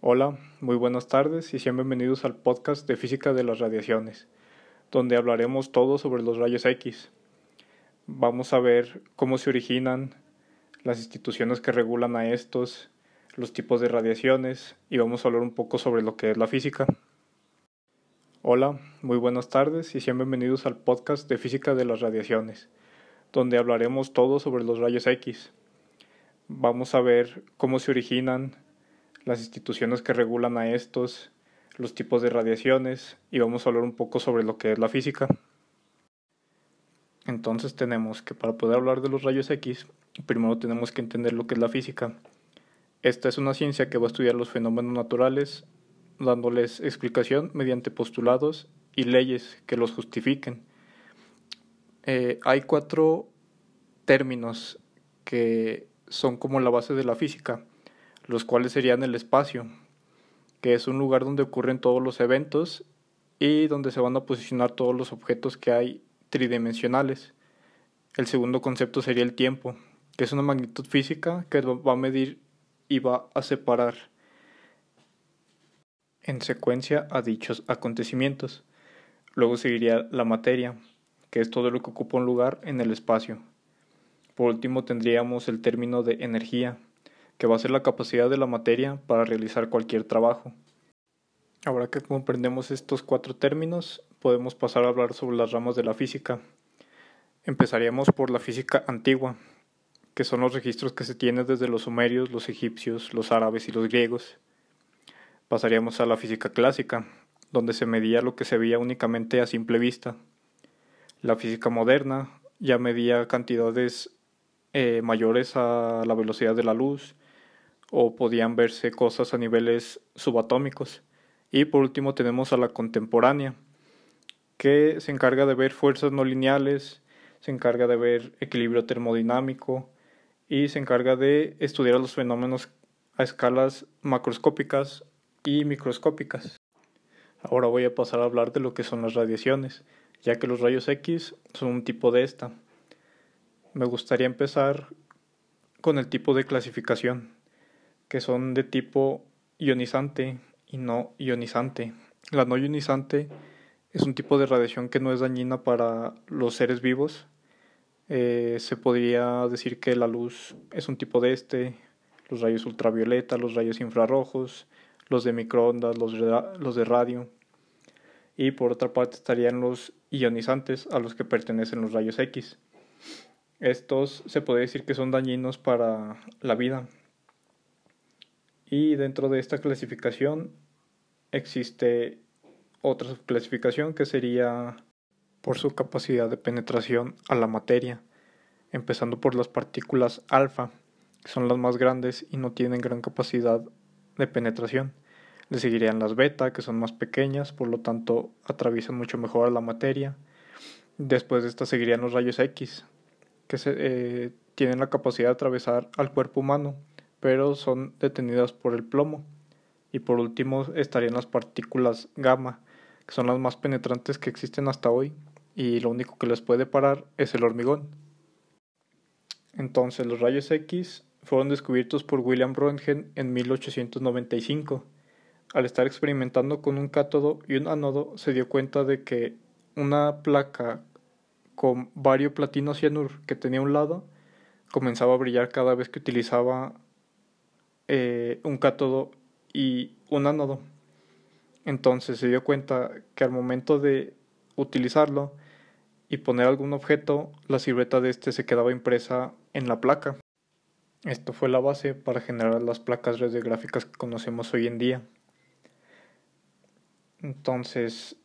Hola, muy buenas tardes y sean bienvenidos al podcast de Física de las Radiaciones, donde hablaremos todo sobre los rayos X. Vamos a ver cómo se originan, las instituciones que regulan a estos, los tipos de radiaciones y vamos a hablar un poco sobre lo que es la física. Hola, muy buenas tardes y sean bienvenidos al podcast de Física de las Radiaciones, donde hablaremos todo sobre los rayos X. Vamos a ver cómo se originan, las instituciones que regulan a estos, los tipos de radiaciones y vamos a hablar un poco sobre lo que es la física. Entonces tenemos que para poder hablar de los rayos X, primero tenemos que entender lo que es la física. Esta es una ciencia que va a estudiar los fenómenos naturales, dándoles explicación mediante postulados y leyes que los justifiquen. Eh, hay cuatro términos que son como la base de la física los cuales serían el espacio, que es un lugar donde ocurren todos los eventos y donde se van a posicionar todos los objetos que hay tridimensionales. El segundo concepto sería el tiempo, que es una magnitud física que va a medir y va a separar en secuencia a dichos acontecimientos. Luego seguiría la materia, que es todo lo que ocupa un lugar en el espacio. Por último tendríamos el término de energía, que va a ser la capacidad de la materia para realizar cualquier trabajo. Ahora que comprendemos estos cuatro términos, podemos pasar a hablar sobre las ramas de la física. Empezaríamos por la física antigua, que son los registros que se tienen desde los sumerios, los egipcios, los árabes y los griegos. Pasaríamos a la física clásica, donde se medía lo que se veía únicamente a simple vista. La física moderna ya medía cantidades eh, mayores a la velocidad de la luz o podían verse cosas a niveles subatómicos. Y por último tenemos a la contemporánea, que se encarga de ver fuerzas no lineales, se encarga de ver equilibrio termodinámico y se encarga de estudiar los fenómenos a escalas macroscópicas y microscópicas. Ahora voy a pasar a hablar de lo que son las radiaciones, ya que los rayos X son un tipo de esta. Me gustaría empezar con el tipo de clasificación que son de tipo ionizante y no ionizante. La no ionizante es un tipo de radiación que no es dañina para los seres vivos. Eh, se podría decir que la luz es un tipo de este, los rayos ultravioleta, los rayos infrarrojos, los de microondas, los, los de radio. Y por otra parte estarían los ionizantes a los que pertenecen los rayos X. Estos se puede decir que son dañinos para la vida, y dentro de esta clasificación existe otra subclasificación que sería por su capacidad de penetración a la materia, empezando por las partículas alfa, que son las más grandes y no tienen gran capacidad de penetración. Le seguirían las beta, que son más pequeñas, por lo tanto atraviesan mucho mejor a la materia. Después de estas seguirían los rayos X, que se, eh, tienen la capacidad de atravesar al cuerpo humano pero son detenidas por el plomo. Y por último estarían las partículas gamma, que son las más penetrantes que existen hasta hoy, y lo único que les puede parar es el hormigón. Entonces los rayos X fueron descubiertos por William Röntgen en 1895. Al estar experimentando con un cátodo y un ánodo, se dio cuenta de que una placa con vario platino cianur que tenía un lado comenzaba a brillar cada vez que utilizaba eh, un cátodo y un ánodo. Entonces se dio cuenta que al momento de utilizarlo y poner algún objeto, la silueta de este se quedaba impresa en la placa. Esto fue la base para generar las placas radiográficas que conocemos hoy en día. Entonces,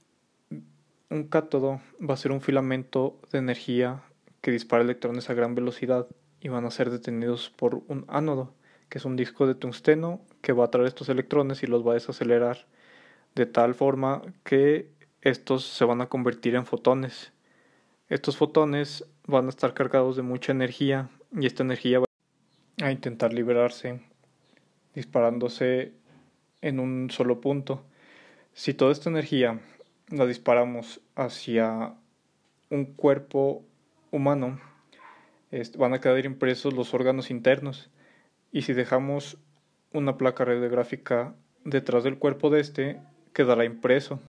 un cátodo va a ser un filamento de energía que dispara electrones a gran velocidad y van a ser detenidos por un ánodo que es un disco de tungsteno que va a traer estos electrones y los va a desacelerar de tal forma que estos se van a convertir en fotones. Estos fotones van a estar cargados de mucha energía y esta energía va a intentar liberarse disparándose en un solo punto. Si toda esta energía la disparamos hacia un cuerpo humano, van a quedar impresos los órganos internos y si dejamos una placa radiográfica detrás del cuerpo de este quedará impreso.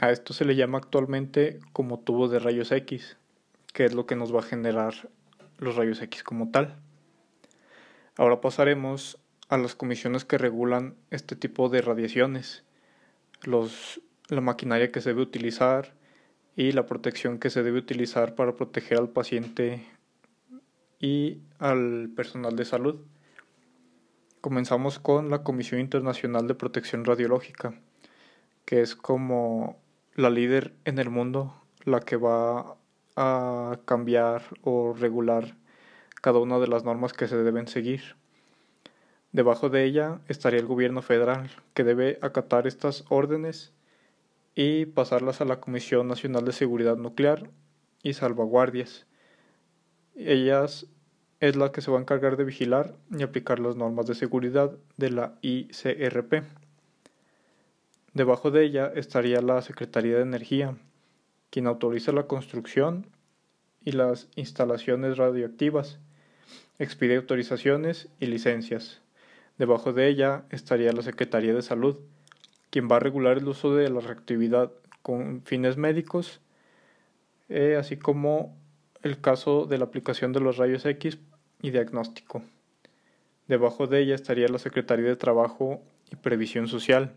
A esto se le llama actualmente como tubo de rayos X, que es lo que nos va a generar los rayos X como tal. Ahora pasaremos a las comisiones que regulan este tipo de radiaciones, los, la maquinaria que se debe utilizar y la protección que se debe utilizar para proteger al paciente y al personal de salud. Comenzamos con la Comisión Internacional de Protección Radiológica, que es como la líder en el mundo, la que va a cambiar o regular cada una de las normas que se deben seguir. Debajo de ella estaría el gobierno federal, que debe acatar estas órdenes y pasarlas a la Comisión Nacional de Seguridad Nuclear y Salvaguardias. Ellas es la que se va a encargar de vigilar y aplicar las normas de seguridad de la ICRP. Debajo de ella estaría la Secretaría de Energía, quien autoriza la construcción y las instalaciones radioactivas, expide autorizaciones y licencias. Debajo de ella estaría la Secretaría de Salud, quien va a regular el uso de la reactividad con fines médicos, eh, así como el caso de la aplicación de los rayos X y diagnóstico. Debajo de ella estaría la Secretaría de Trabajo y Previsión Social,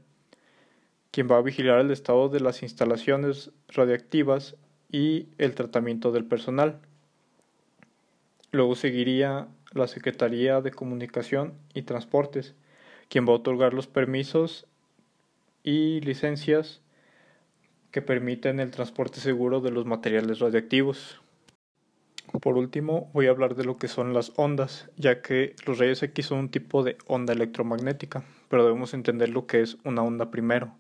quien va a vigilar el estado de las instalaciones radiactivas y el tratamiento del personal. Luego seguiría la Secretaría de Comunicación y Transportes, quien va a otorgar los permisos y licencias que permiten el transporte seguro de los materiales radiactivos. Por último, voy a hablar de lo que son las ondas, ya que los rayos X son un tipo de onda electromagnética, pero debemos entender lo que es una onda primero.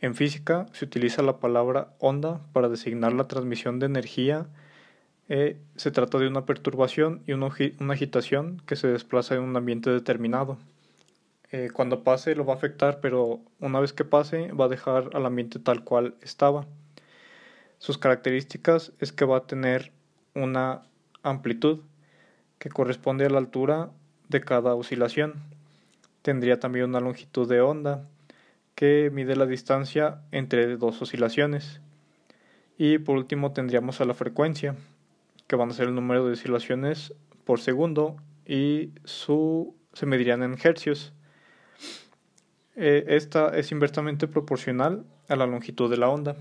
En física se utiliza la palabra onda para designar la transmisión de energía. Eh, se trata de una perturbación y una, agitación que se desplaza en un ambiente determinado. Eh, cuando pase lo va a afectar, pero una vez que pase va a dejar al ambiente tal cual estaba. Sus características es que va a tener una amplitud que corresponde a la altura de cada oscilación. Tendría también una longitud de onda que mide la distancia entre dos oscilaciones. Y por último tendríamos a la frecuencia, que van a ser el número de oscilaciones por segundo y su, se medirían en hercios. Eh, esta es inversamente proporcional a la longitud de la onda.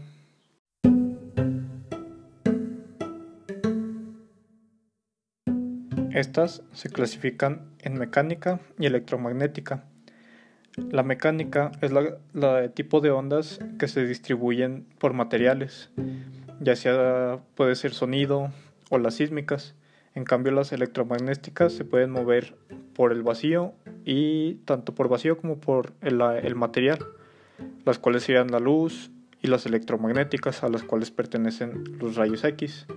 Estas se clasifican en mecánica y electromagnética. La mecánica es la, tipo de ondas que se distribuyen por materiales, ya sea puede ser sonido o las sísmicas. En cambio las electromagnéticas se pueden mover por el vacío y tanto por vacío como por el material, las cuales serían la luz y las electromagnéticas a las cuales pertenecen los rayos X.